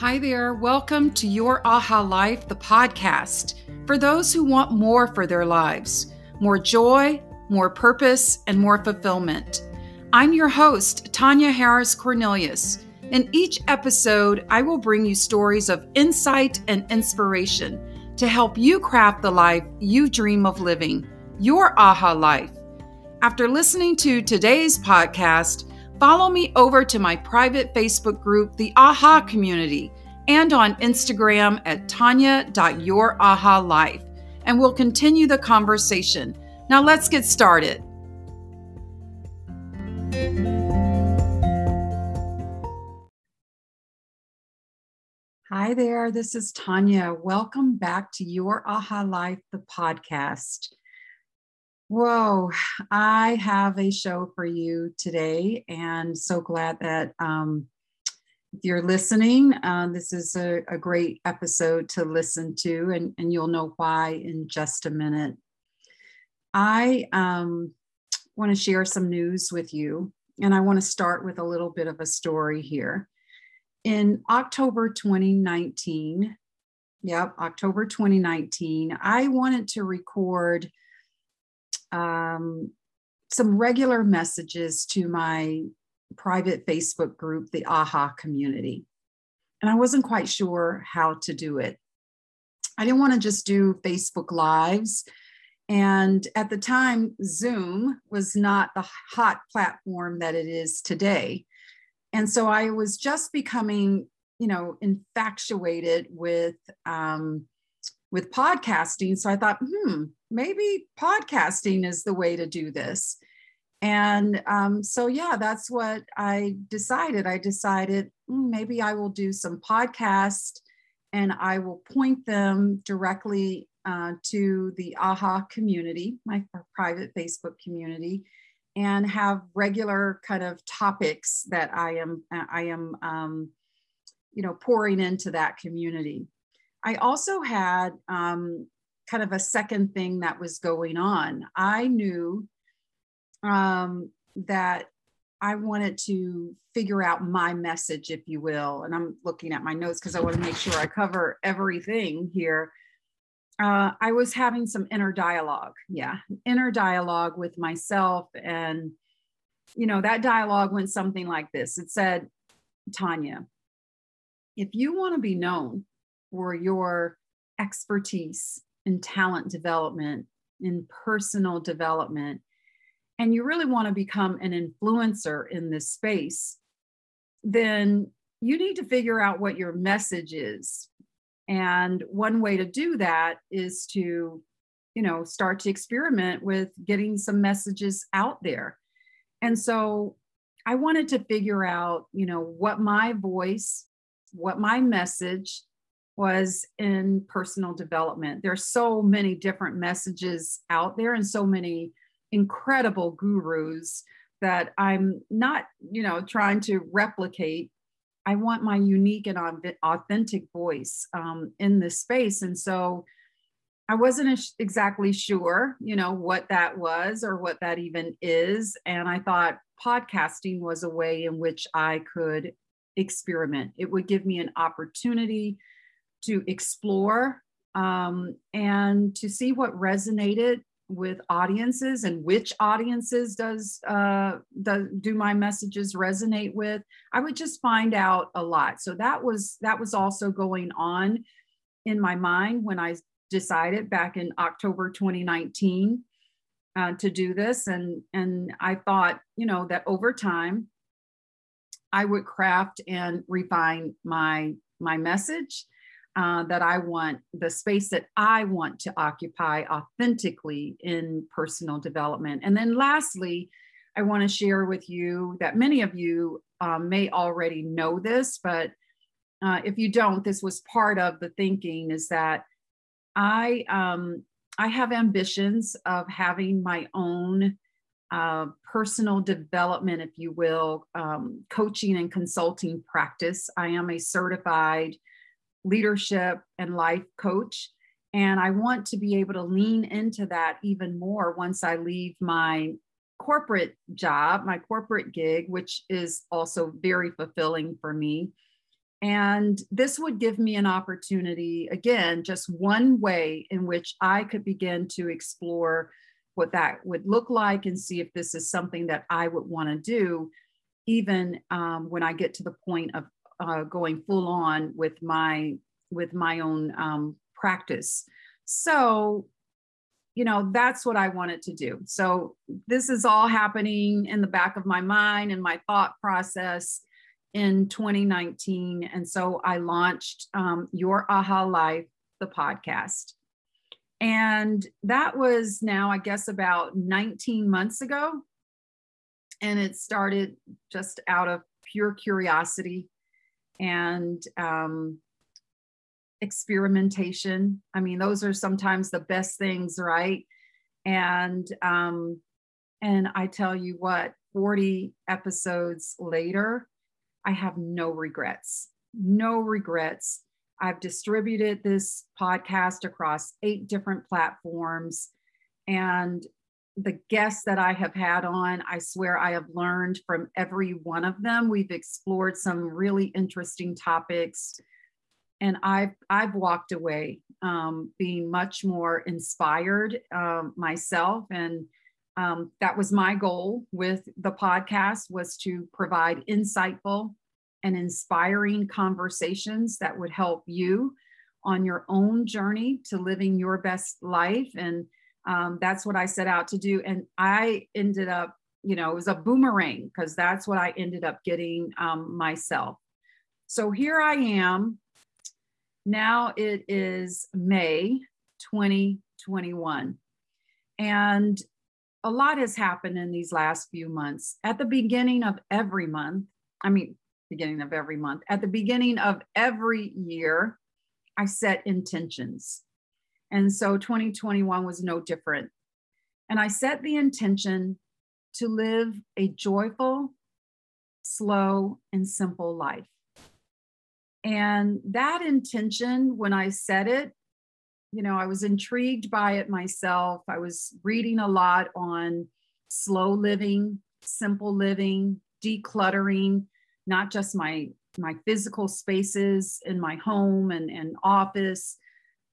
Hi there. Welcome to Your Aha Life, the podcast for those who want more for their lives more joy, more purpose, and more fulfillment. I'm your host, Tanya Harris Cornelius. In each episode, I will bring you stories of insight and inspiration to help you craft the life you dream of living, your aha life. After listening to today's podcast, follow me over to my private Facebook group, the AHA Community, and on Instagram at tanya.yourahalife, and we'll continue the conversation. Now let's get started. Hi there, this is Tanya. Welcome back to Your Aha Life, the podcast. Whoa, I have a show for you today, and so glad that um, if you're listening, uh, this is a, a, great episode to listen to, and, and you'll know why in just a minute. I um, want to share some news with you, and I want to start with a little bit of a story here. In October 2019, yep, October 2019, I wanted to record um, some regular messages to my private Facebook group, the AHA community. And I wasn't quite sure how to do it. I didn't want to just do Facebook Lives. And at the time, Zoom was not the hot platform that it is today. And so I was just becoming, you know, infatuated with um, with podcasting. So I thought, hmm, maybe podcasting is the way to do this. And um, so, yeah, that's what I decided. I decided mm, maybe I will do some podcast and I will point them directly uh, to the AHA community, my private Facebook community, and have regular kind of topics that I am I am um, you know pouring into that community. I also had um, kind of a second thing that was going on. I knew um, that I wanted to figure out my message, if you will. And I'm looking at my notes because I want to make sure I cover everything here. Uh, I was having some inner dialogue. Yeah, inner dialogue with myself. And, you know, that dialogue went something like this it said, Tanya, if you want to be known for your expertise in talent development, in personal development, and you really want to become an influencer in this space, then you need to figure out what your message is. And one way to do that is to, you know, start to experiment with getting some messages out there. And so I wanted to figure out, you know, what my voice, what my message was in personal development. There's so many different messages out there and so many incredible gurus that I'm not, you know, trying to replicate. I want my unique and authentic voice um, in this space. And so I wasn't exactly sure, you know, what that was or what that even is. And I thought podcasting was a way in which I could experiment. It would give me an opportunity to explore um, and to see what resonated with audiences and which audiences does uh does do my messages resonate with i would just find out a lot. So that was that was also going on in my mind when i decided back in october 2019 uh, to do this. And and i thought you know that over time i would craft and refine my my message uh, that I want, the space that I want to occupy authentically in personal development. And then lastly, I want to share with you that many of you um, may already know this, but uh, if you don't, this was part of the thinking is that I um, I have ambitions of having my own uh, personal development, if you will, um, coaching and consulting practice. I am a certified leadership and life coach. And I want to be able to lean into that even more once I leave my corporate job, my corporate gig, which is also very fulfilling for me. And this would give me an opportunity, again, just one way in which I could begin to explore what that would look like and see if this is something that I would want to do, even um, when I get to the point of uh, going full on with my with my own um, practice. So, you know, that's what I wanted to do. So this is all happening in the back of my mind and my thought process in 2019. And so I launched um, Your Aha Life, the podcast. And that was now, I guess, about 19 months ago. And it started just out of pure curiosity and um, experimentation. I mean, those are sometimes the best things, right? And um, and I tell you what, 40 episodes later, I have no regrets. No regrets. I've distributed this podcast across eight different platforms. And the guests that I have had on, I swear I have learned from every one of them. We've explored some really interesting topics. And I've, I've walked away um, being much more inspired um, myself. And um, that was my goal with the podcast was to provide insightful and inspiring conversations that would help you on your own journey to living your best life. And um, that's what I set out to do. And I ended up, you know, it was a boomerang because that's what I ended up getting um, myself. So here I am. Now it is May 2021. And a lot has happened in these last few months. At the beginning of every month, I mean, beginning of every month. At the beginning of every year, I set intentions. And so 2021 was no different. And I set the intention to live a joyful, slow, and simple life. And that intention, when I said it, you know, I was intrigued by it myself. I was reading a lot on slow living, simple living, decluttering, not just my my physical spaces in my home and, and office,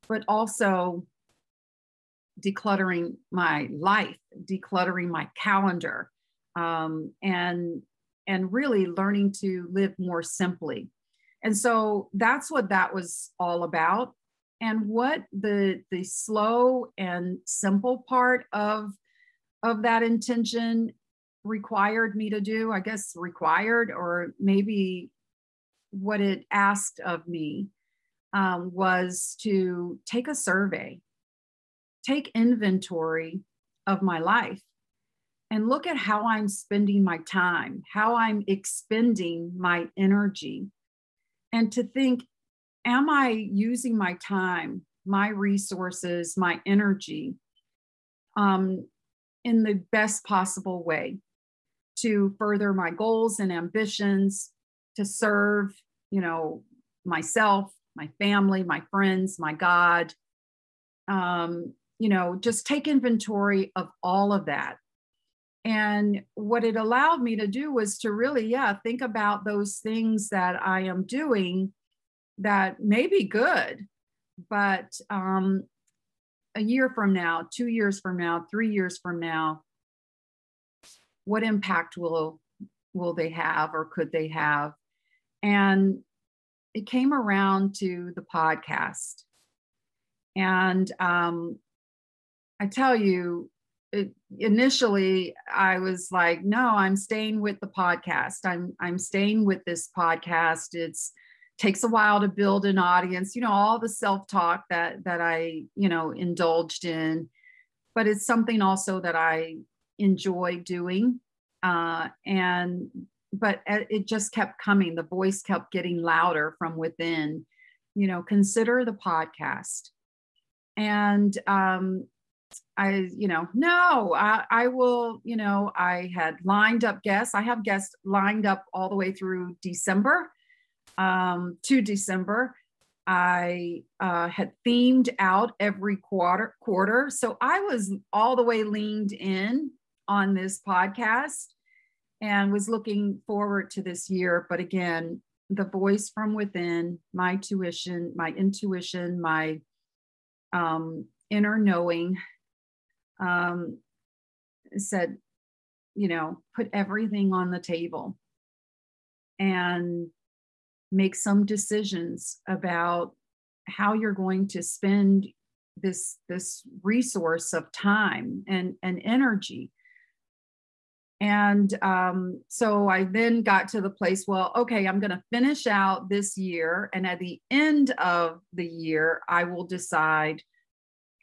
but also decluttering my life, decluttering my calendar, um, and and really learning to live more simply. And so that's what that was all about. And what the the slow and simple part of of that intention required me to do, I guess required, or maybe what it asked of me um, was to take a survey, take inventory of my life, and look at how I'm spending my time, how I'm expending my energy, and to think, am I using my time, my resources, my energy um, in the best possible way? to further my goals and ambitions, to serve, you know, myself, my family, my friends, my God. Um, you know, just take inventory of all of that. And what it allowed me to do was to really, yeah, think about those things that I am doing that may be good, but um, a year from now, two years from now, three years from now, what impact will will they have or could they have and it came around to the podcast. And um, i tell you it, initially i was like no i'm staying with the podcast. I'm i'm staying with this podcast. It's takes a while to build an audience you know all the self-talk that that i you know indulged in. But it's something also that i enjoy doing. Uh, and but it just kept coming. The voice kept getting louder from within. You know, consider the podcast. And um, I, you know, no, I, I will, you know, I had lined up guests. I have guests lined up all the way through December um, to December. I uh, had themed out every quarter quarter. So I was all the way leaned in on this podcast and was looking forward to this year. But again, the voice from within, my tuition, my intuition, my um, inner knowing um, said, you know, put everything on the table and make some decisions about how you're going to spend this this resource of time and and energy and um, so i then got to the place well okay i'm going to finish out this year and at the end of the year i will decide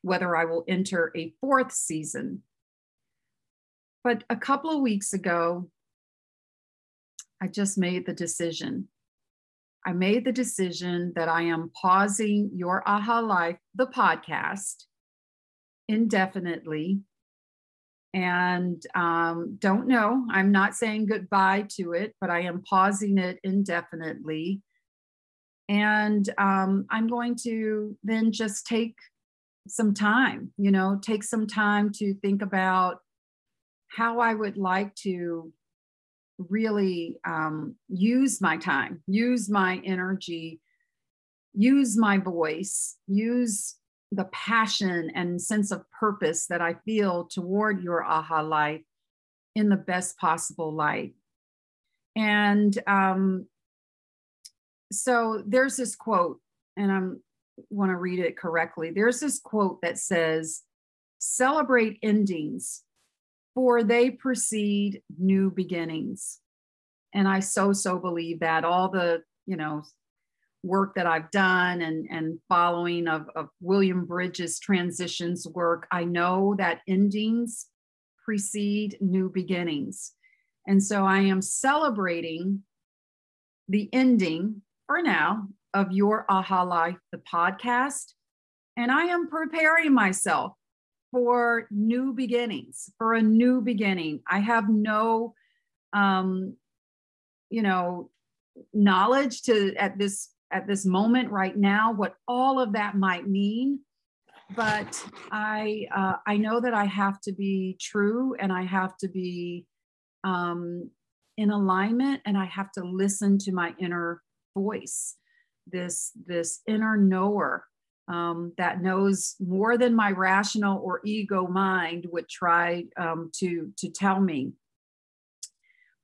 whether i will enter a fourth season but a couple of weeks ago i just made the decision I made the decision that I am pausing Your Aha Life, the podcast, indefinitely. And um, don't know, I'm not saying goodbye to it, but I am pausing it indefinitely. And um, I'm going to then just take some time, you know, take some time to think about how I would like to really um, use my time, use my energy, use my voice, use the passion and sense of purpose that I feel toward your aha life in the best possible light. And um, so there's this quote, and I'm want to read it correctly. There's this quote that says, "Celebrate endings, for they precede new beginnings. And I so, so believe that all the, you know, work that I've done and, and following of, of William Bridges' transitions work, I know that endings precede new beginnings. And so I am celebrating the ending for now of Your Aha Life, the podcast. And I am preparing myself for new beginnings, for a new beginning. I have no, um, you know, knowledge to at this at this moment right now what all of that might mean but i uh, i know that i have to be true and i have to be um, in alignment and i have to listen to my inner voice this this inner knower um, that knows more than my rational or ego mind would try um, to to tell me.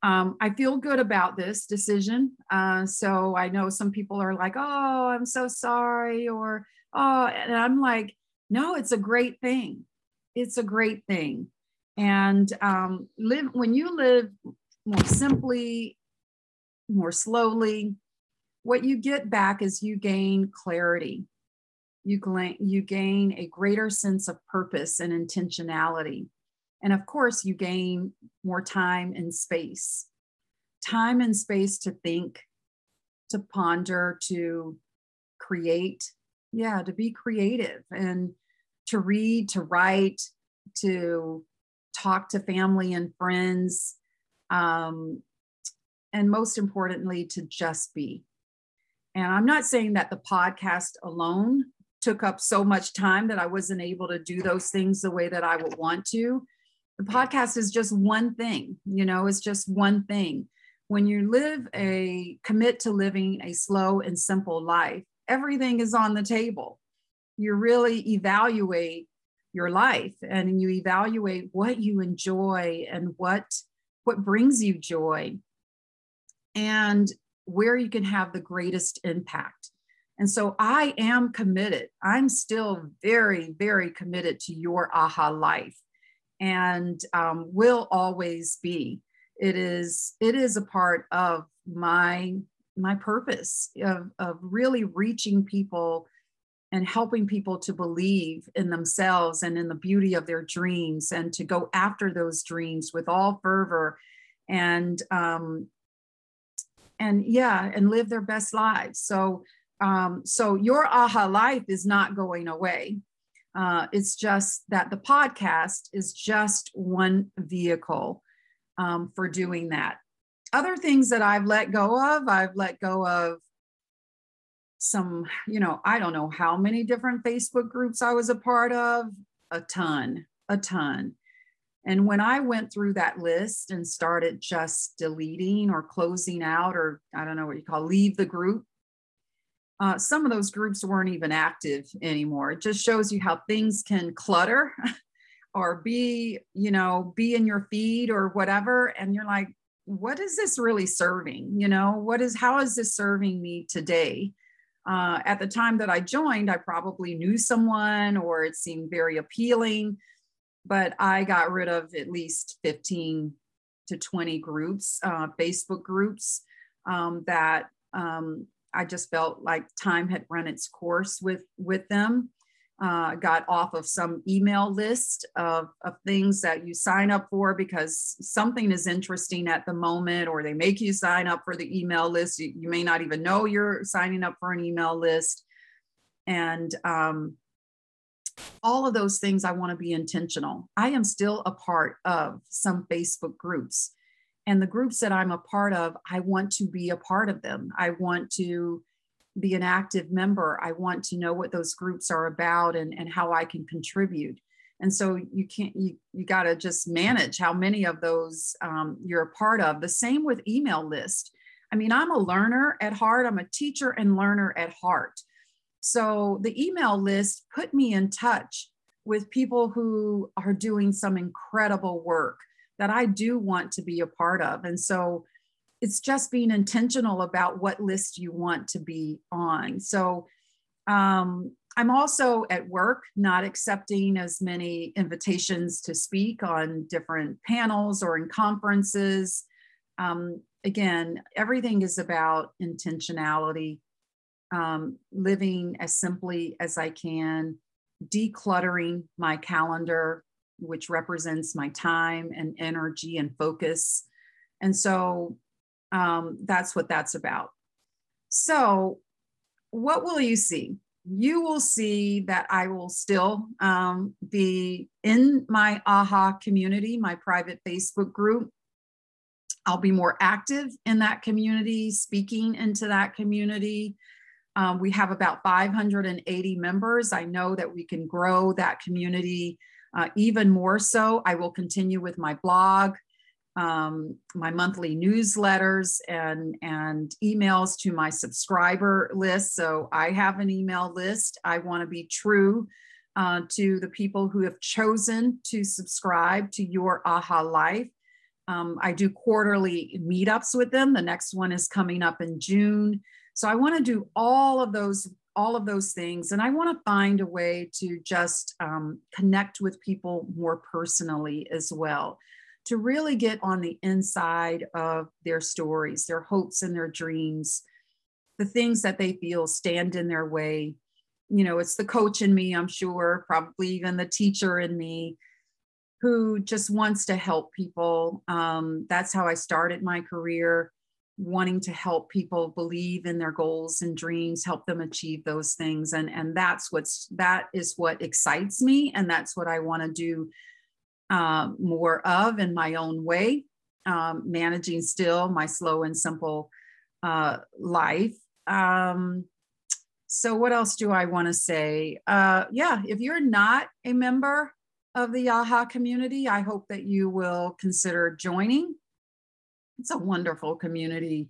Um, I feel good about this decision. Uh, so I know some people are like, "Oh, I'm so sorry," or "Oh," and I'm like, "No, it's a great thing. It's a great thing." And um, live when you live more simply, more slowly, what you get back is you gain clarity you gain, you gain a greater sense of purpose and intentionality. And of course, you gain more time and space. Time and space to think, to ponder, to create. Yeah, to be creative and to read, to write, to talk to family and friends. Um, and most importantly, to just be. And I'm not saying that the podcast alone took up so much time that I wasn't able to do those things the way that I would want to. The podcast is just one thing, you know, it's just one thing. When you live a commit to living a slow and simple life, everything is on the table. You really evaluate your life and you evaluate what you enjoy and what what brings you joy and where you can have the greatest impact and so I am committed. I'm still very, very committed to your aha life and um, will always be. It is, it is a part of my my purpose of, of really reaching people and helping people to believe in themselves and in the beauty of their dreams and to go after those dreams with all fervor and um, and yeah and live their best lives so um, so your aha life is not going away. Uh, it's just that the podcast is just one vehicle um, for doing that. Other things that I've let go of, I've let go of some, you know, I don't know how many different Facebook groups I was a part of, a ton, a ton. And when I went through that list and started just deleting or closing out, or I don't know what you call leave the group, uh, some of those groups weren't even active anymore. It just shows you how things can clutter or be, you know, be in your feed or whatever. And you're like, what is this really serving? You know, what is, how is this serving me today? Uh, at the time that I joined, I probably knew someone or it seemed very appealing, but I got rid of at least 15 to 20 groups, uh, Facebook groups um, that um, I just felt like time had run its course with with them. Uh, got off of some email list of, of things that you sign up for because something is interesting at the moment, or they make you sign up for the email list. You, you may not even know you're signing up for an email list. And um, all of those things, I want to be intentional. I am still a part of some Facebook groups and the groups that i'm a part of i want to be a part of them. I want to be an active member. I want to know what those groups are about and, and how i can contribute. And so you can't you, you got to just manage how many of those um, you're a part of. The same with email list. I mean i'm a learner at heart. I'm a teacher and learner at heart. So the email list put me in touch with people who are doing some incredible work that I do want to be a part of. And so it's just being intentional about what list you want to be on. So um, I'm also at work not accepting as many invitations to speak on different panels or in conferences. Um, again, everything is about intentionality, um, living as simply as I can, decluttering my calendar, which represents my time and energy and focus. And so um, that's what that's about. So, what will you see? You will see that I will still um, be in my AHA community, my private Facebook group. I'll be more active in that community, speaking into that community. Um, we have about 580 members. I know that we can grow that community uh, even more so, I will continue with my blog, um, my monthly newsletters, and, and emails to my subscriber list. So I have an email list. I want to be true uh, to the people who have chosen to subscribe to your AHA Life. Um, I do quarterly meetups with them. The next one is coming up in June. So I want to do all of those all of those things. And I want to find a way to just um, connect with people more personally as well, to really get on the inside of their stories, their hopes and their dreams, the things that they feel stand in their way. You know, it's the coach in me, I'm sure, probably even the teacher in me who just wants to help people. Um, that's how I started my career wanting to help people believe in their goals and dreams help them achieve those things and and that's what's that is what excites me and that's what i want to do uh, more of in my own way um, managing still my slow and simple uh, life. Um, so what else do i want to say? Uh, yeah if you're not a member of the AHA community i hope that you will consider joining it's a wonderful community.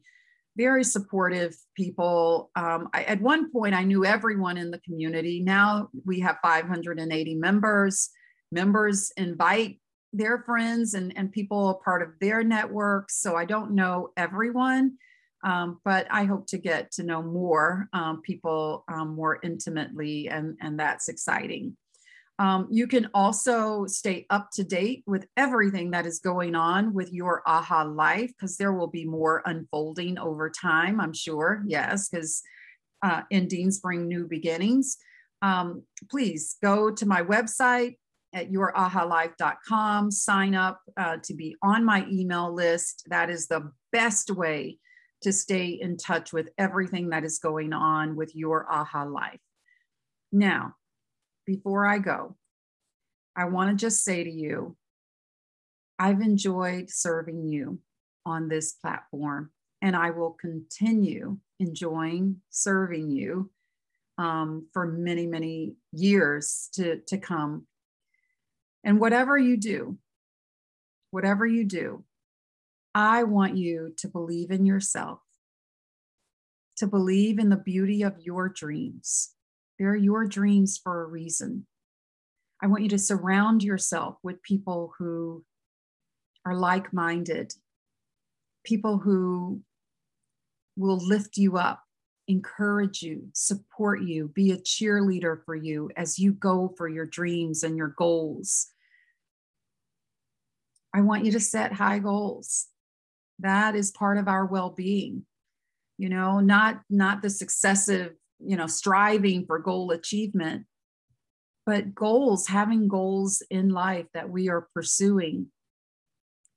Very supportive people. Um, I, at one point i knew everyone in the community. Now we have 580 members. Members invite their friends and, and people a part of their networks so i don't know everyone um, but i hope to get to know more um, people um, more intimately and, and that's exciting um, you can also stay up to date with everything that is going on with your AHA life because there will be more unfolding over time, I'm sure. Yes, because uh, endings bring new beginnings. Um, please go to my website at yourahalife.com, sign up uh, to be on my email list. That is the best way to stay in touch with everything that is going on with your AHA life. Now, before I go, I want to just say to you, I've enjoyed serving you on this platform, and I will continue enjoying serving you um, for many, many years to, to come. And whatever you do, whatever you do, I want you to believe in yourself, to believe in the beauty of your dreams. They're your dreams for a reason. I want you to surround yourself with people who are like minded, people who will lift you up, encourage you, support you, be a cheerleader for you as you go for your dreams and your goals. I want you to set high goals. That is part of our well-being. You know, not not this excessive, you know, striving for goal achievement, but goals, having goals in life that we are pursuing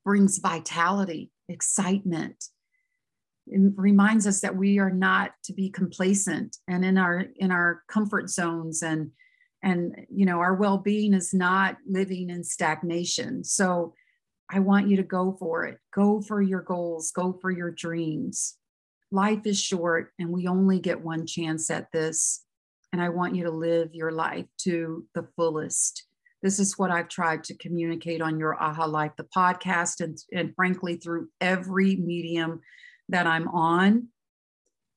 brings vitality, excitement, it reminds us that we are not to be complacent and in our in our comfort zones and and you know our well-being is not living in stagnation. So i want you to go for it. Go for your goals. Go for your dreams life is short and we only get one chance at this and i want you to live your life to the fullest this is what i've tried to communicate on your aha life the podcast and, and frankly through every medium that I'm on.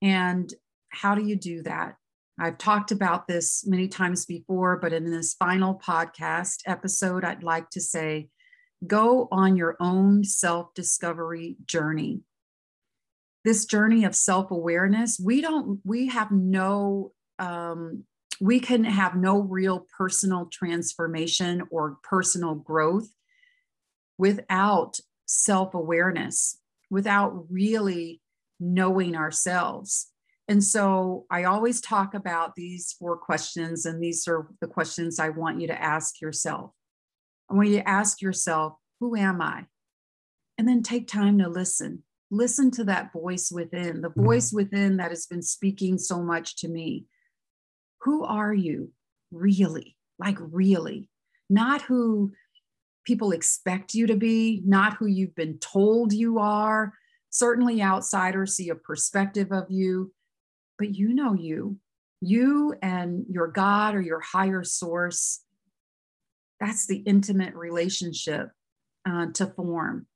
And how do you do that? I've talked about this many times before, but in this final podcast episode, I'd like to say go on your own self discovery journey. This journey of self awareness, we don't, we have no, um, we can have no real personal transformation or personal growth without self awareness without really knowing ourselves. And so I always talk about these four questions, and these are the questions I want you to ask yourself. I want you to ask yourself, Who am I? And then take time to listen. Listen to that voice within, the mm-hmm. voice within that has been speaking so much to me. Who are you really? Like, really? Not who people expect you to be, not who you've been told you are. Certainly, outsiders see a perspective of you, but you know you. You and your God or your higher source, that's the intimate relationship uh, to form.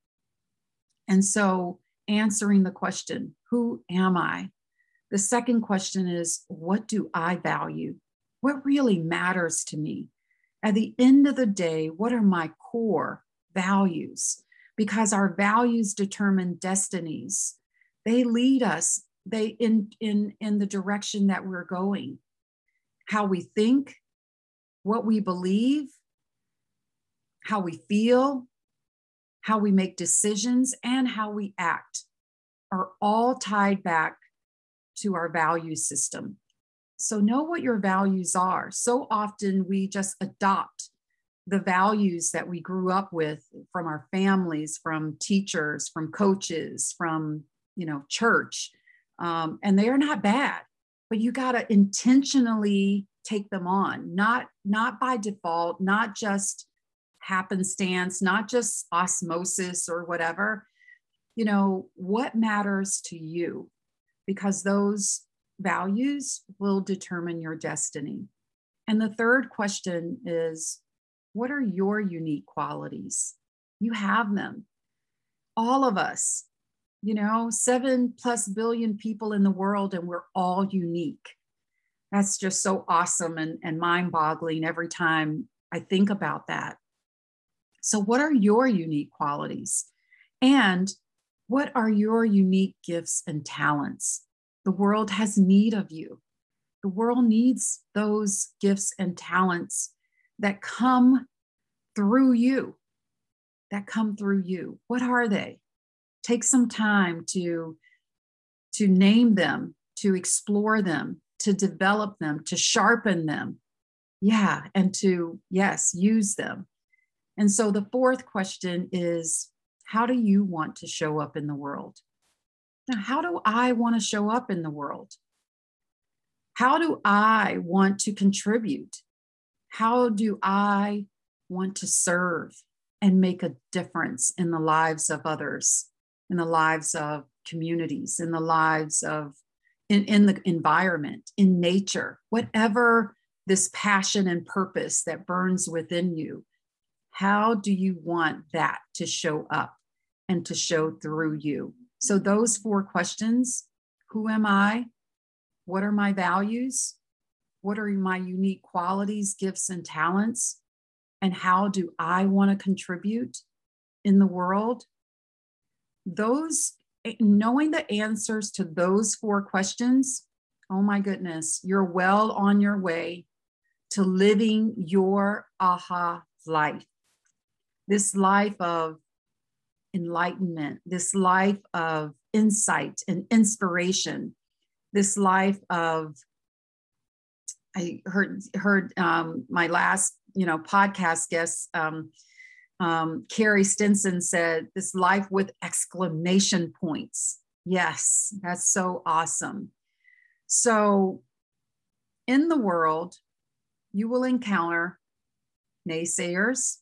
And so, answering the question, Who am I? The second question is, What do I value? What really matters to me? At the end of the day, what are my core values? Because our values determine destinies. They lead us they in in in the direction that we're going. How we think, what we believe, how we feel, how we make decisions, and how we act are all tied back to our value system. So know what your values are. So often we just adopt the values that we grew up with from our families, from teachers, from coaches, from you know church, um, and they are not bad. But you got to intentionally take them on, not not by default, not just happenstance, not just osmosis or whatever. You know what matters to you, because those values will determine your destiny. And the third question is what are your unique qualities? You have them. All of us, you know, seven plus billion people in the world, and we're all unique. That's just so awesome and, and mind boggling every time I think about that. So, what are your unique qualities? And what are your unique gifts and talents? The world has need of you. The world needs those gifts and talents that come through you, that come through you. What are they? Take some time to, to name them, to explore them, to develop them, to sharpen them. Yeah, and to, yes, use them. And so the fourth question is how do you want to show up in the world? Now, how do I want to show up in the world? How do I want to contribute? How do I want to serve and make a difference in the lives of others, in the lives of communities, in the lives of, in, in the environment, in nature, whatever this passion and purpose that burns within you? How do you want that to show up and to show through you? So, those four questions who am I? What are my values? What are my unique qualities, gifts, and talents? And how do I want to contribute in the world? Those, eh, knowing the answers to those four questions, oh my goodness, you're well on your way to living your aha life. This life of enlightenment, this life of insight and inspiration, this life of I heard heard um, my last you know podcast guest um, um, Carrie Stinson said this life with exclamation points. Yes, that's so awesome. So in the world, you will encounter naysayers.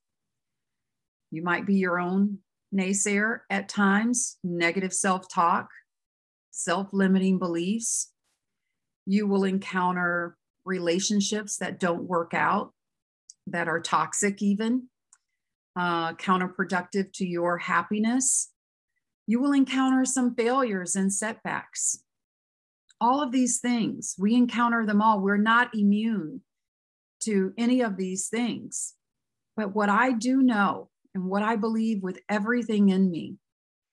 You might be your own naysayer at times, negative self talk, self limiting beliefs. You will encounter relationships that don't work out, that are toxic, even uh, counterproductive to your happiness. You will encounter some failures and setbacks. All of these things, we encounter them all. We're not immune to any of these things. But what I do know and what I believe with everything in me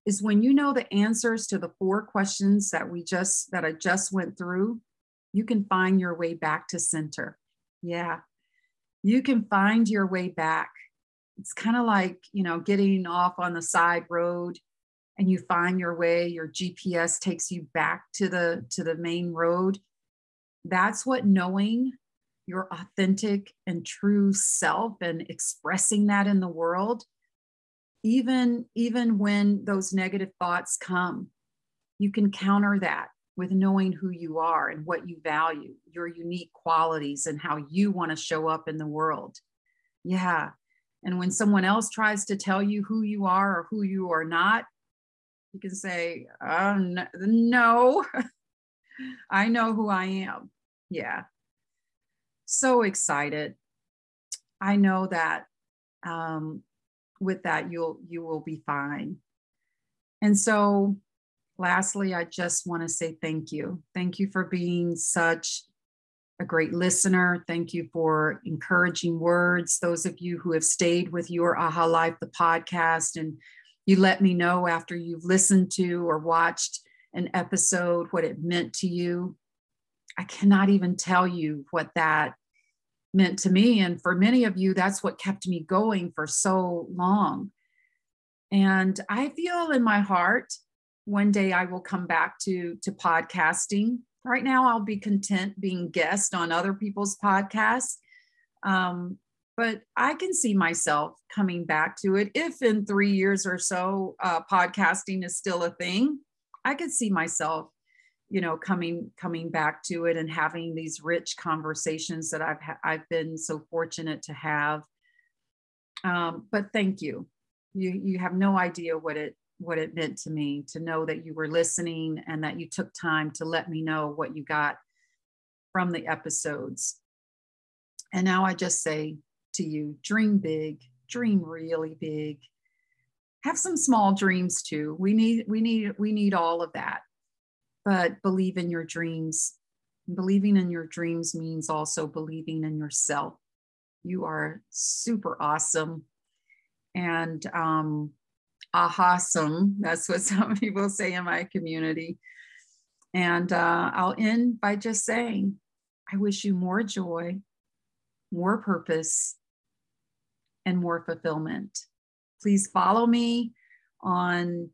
is when you know the answers to the four questions that we just that I just went through, you can find your way back to center. Yeah. You can find your way back. It's kind of like, you know, getting off on the side road and you find your way, your GPS takes you back to the to the main road. That's what knowing your authentic and true self and expressing that in the world even even when those negative thoughts come you can counter that with knowing who you are and what you value your unique qualities and how you want to show up in the world. Yeah. And when someone else tries to tell you who you are or who you are not you can say oh, no i know who i am. Yeah so excited. I know that um, with that you'll you will be fine. And so, lastly, I just want to say thank you. Thank you for being such a great listener. Thank you for encouraging words. Those of you who have stayed with your Aha Life, the podcast, and you let me know after you've listened to or watched an episode what it meant to you. I cannot even tell you what that meant to me. And for many of you, that's what kept me going for so long. And I feel in my heart one day I will come back to, to podcasting. Right now, I'll be content being guest on other people's podcasts. Um, but I can see myself coming back to it if in three years or so, uh, podcasting is still a thing. I could see myself you know coming coming back to it and having these rich conversations that i've ha- i've been so fortunate to have. Um, but thank you. You you have no idea what it what it meant to me to know that you were listening and that you took time to let me know what you got from the episodes. And now i just say to you dream big dream really big. Have some small dreams too. We need we need we need all of that but believe in your dreams. Believing in your dreams means also believing in yourself. You are super awesome and um, awesome. That's what some people say in my community. And uh, I'll end by just saying, I wish you more joy, more purpose, and more fulfillment. Please follow me on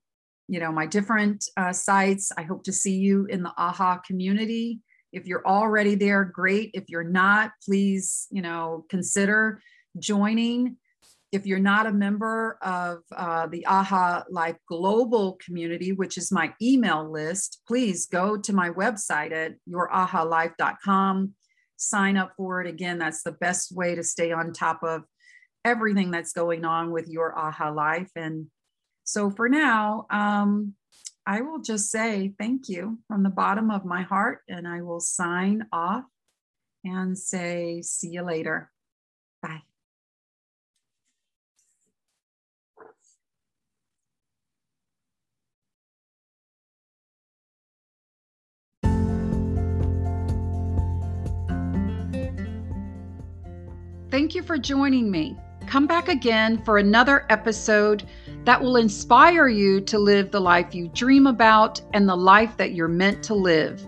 you know my different uh, sites. I hope to see you in the aha community. If you're already there great. If you're not please you know consider joining. If you're not a member of uh, the aha life global community which is my email list please go to my website at yourahalife.com sign up for it. Again that's the best way to stay on top of everything that's going on with your aha life. And so for now, um, I will just say thank you from the bottom of my heart, and I will sign off and say, see you later. Bye. Thank you for joining me. Come back again for another episode that will inspire you to live the life you dream about and the life that you're meant to live.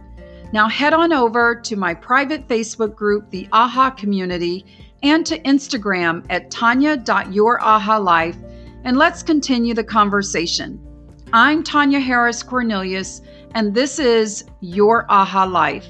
Now, head on over to my private Facebook group, the AHA Community, and to Instagram at tanya.yourahalife, and let's continue the conversation. I'm Tanya Harris Cornelius, and this is Your AHA Life.